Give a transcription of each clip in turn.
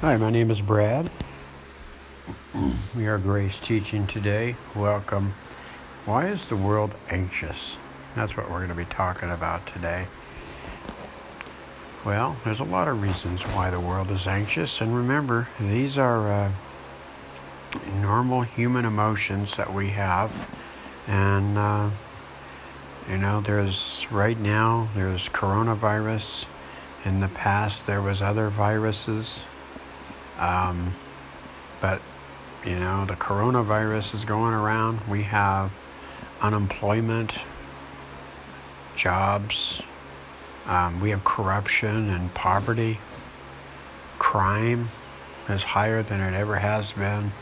Hi, my name is Brad. We are Grace teaching today. Welcome. Why is the world anxious? That's what we're going to be talking about today. Well, there's a lot of reasons why the world is anxious, and remember, these are uh, normal human emotions that we have, and uh, you know, there's right now there's coronavirus. In the past, there was other viruses um, but, you know, the coronavirus is going around. We have unemployment, jobs, um, we have corruption and poverty. Crime is higher than it ever has been.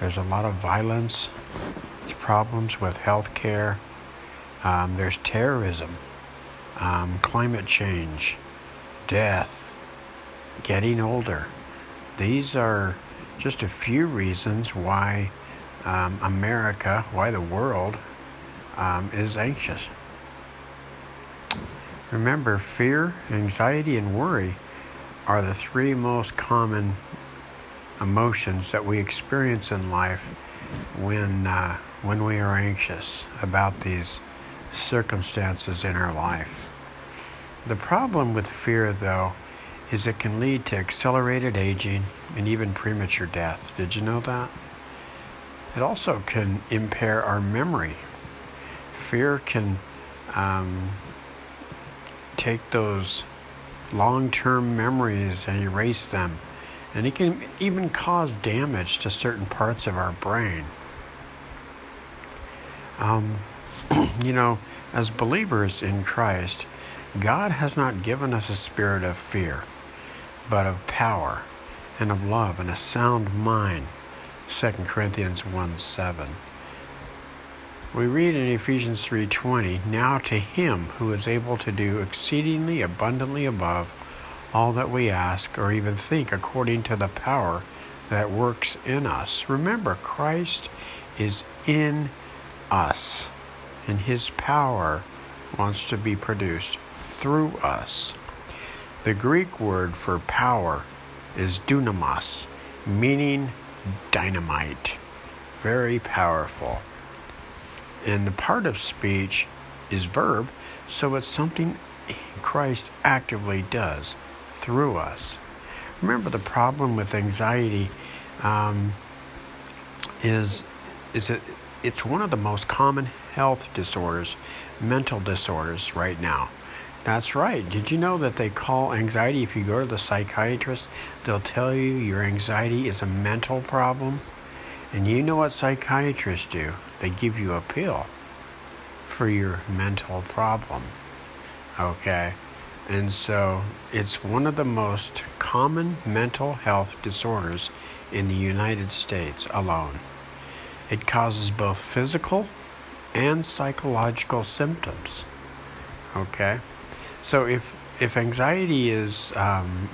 There's a lot of violence. There's problems with health care. Um, there's terrorism, um, climate change, death, getting older. These are just a few reasons why um, America, why the world um, is anxious. Remember, fear, anxiety, and worry are the three most common emotions that we experience in life when, uh, when we are anxious about these circumstances in our life. The problem with fear, though, is it can lead to accelerated aging and even premature death. Did you know that? It also can impair our memory. Fear can um, take those long term memories and erase them. And it can even cause damage to certain parts of our brain. Um, you know, as believers in Christ, God has not given us a spirit of fear but of power and of love and a sound mind. 2 Corinthians 1 7. We read in Ephesians 3:20, "Now to him who is able to do exceedingly abundantly above all that we ask or even think according to the power that works in us." Remember, Christ is in us, and his power wants to be produced through us. The Greek word for power is dunamis, meaning dynamite. Very powerful. And the part of speech is verb, so it's something Christ actively does through us. Remember, the problem with anxiety um, is is that it's one of the most common health disorders, mental disorders right now. That's right. Did you know that they call anxiety, if you go to the psychiatrist, they'll tell you your anxiety is a mental problem? And you know what psychiatrists do? They give you a pill for your mental problem. Okay? And so it's one of the most common mental health disorders in the United States alone. It causes both physical and psychological symptoms. Okay? So if if anxiety is um,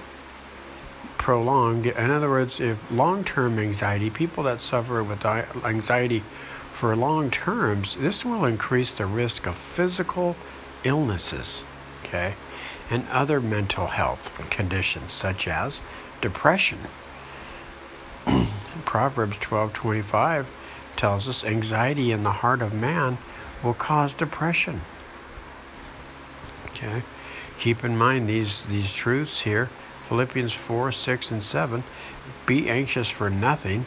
prolonged, in other words, if long-term anxiety, people that suffer with anxiety for long terms, this will increase the risk of physical illnesses, okay, and other mental health conditions such as depression. Proverbs 12:25 tells us anxiety in the heart of man will cause depression. Okay? Keep in mind these, these truths here Philippians 4, 6, and 7. Be anxious for nothing,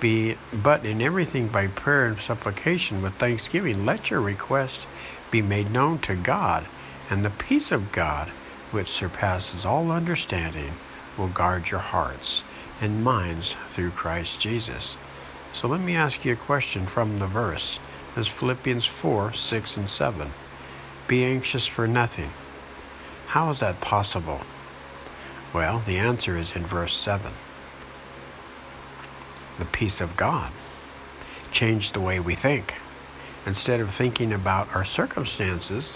be, but in everything by prayer and supplication with thanksgiving, let your request be made known to God, and the peace of God, which surpasses all understanding, will guard your hearts and minds through Christ Jesus. So let me ask you a question from the verse. It's Philippians 4, 6, and 7. Be anxious for nothing how is that possible? Well, the answer is in verse 7. The peace of God changed the way we think. Instead of thinking about our circumstances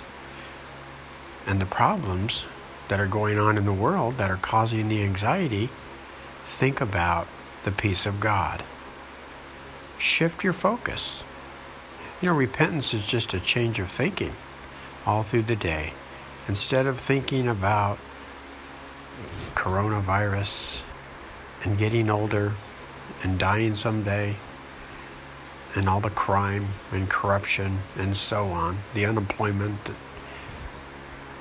and the problems that are going on in the world that are causing the anxiety, think about the peace of God. Shift your focus. You know, repentance is just a change of thinking all through the day instead of thinking about coronavirus, and getting older and dying someday and all the crime and corruption and so on, the unemployment.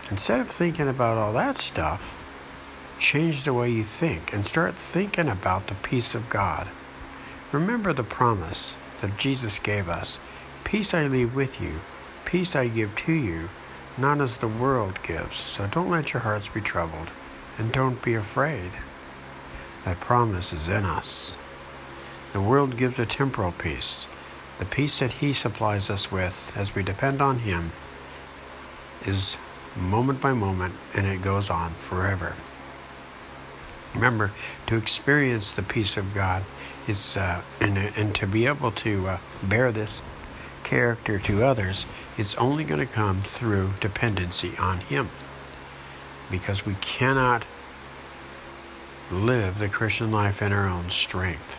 Instead of thinking about all that stuff, change the way you think and start thinking about the peace of God. Remember the promise that Jesus gave us Peace I leave with you, peace I give to you, not as the world gives. So don't let your hearts be troubled, and don't be afraid. That promise is in us. The world gives a temporal peace. The peace that He supplies us with as we depend on Him is moment by moment and it goes on forever. Remember, to experience the peace of God is, uh, and, and to be able to uh, bear this character to others, it's only going to come through dependency on Him. Because we cannot live the Christian life in our own strength.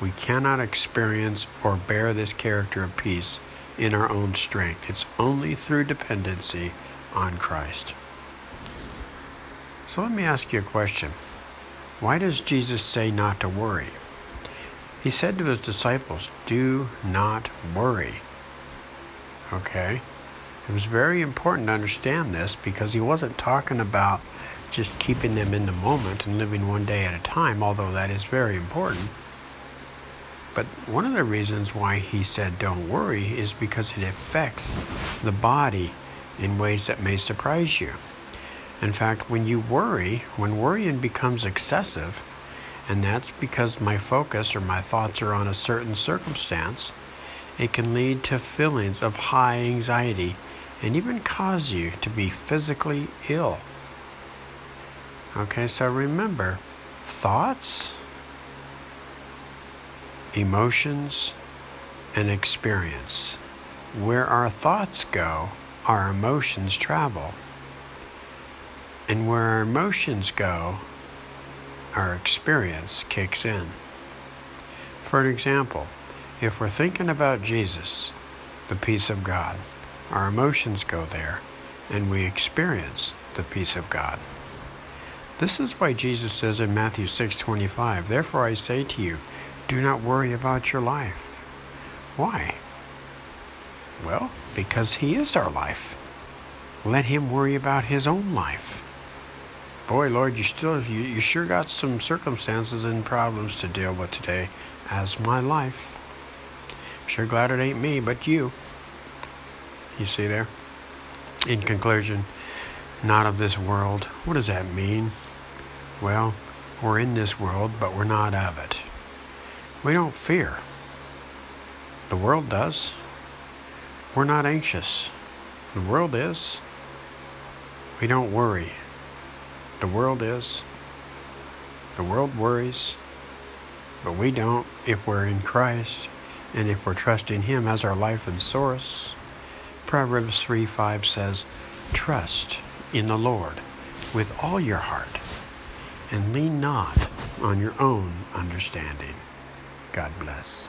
We cannot experience or bear this character of peace in our own strength. It's only through dependency on Christ. So let me ask you a question. Why does Jesus say not to worry? He said to his disciples, Do not worry. Okay? It was very important to understand this because he wasn't talking about just keeping them in the moment and living one day at a time, although that is very important. But one of the reasons why he said don't worry is because it affects the body in ways that may surprise you. In fact, when you worry, when worrying becomes excessive, and that's because my focus or my thoughts are on a certain circumstance, it can lead to feelings of high anxiety and even cause you to be physically ill. Okay, so remember thoughts, emotions, and experience. Where our thoughts go, our emotions travel. And where our emotions go, our experience kicks in. For an example, if we're thinking about Jesus, the peace of God, our emotions go there and we experience the peace of God. This is why Jesus says in Matthew 6:25, "Therefore I say to you, do not worry about your life." Why? Well, because he is our life. Let him worry about his own life. Boy, Lord, you still you, you sure got some circumstances and problems to deal with today as my life. Sure glad it ain't me, but you. You see there? In conclusion, not of this world. What does that mean? Well, we're in this world, but we're not of it. We don't fear. The world does. We're not anxious. The world is. We don't worry. The world is. The world worries. But we don't if we're in Christ and if we're trusting Him as our life and source. Proverbs 3 5 says, Trust in the Lord with all your heart and lean not on your own understanding. God bless.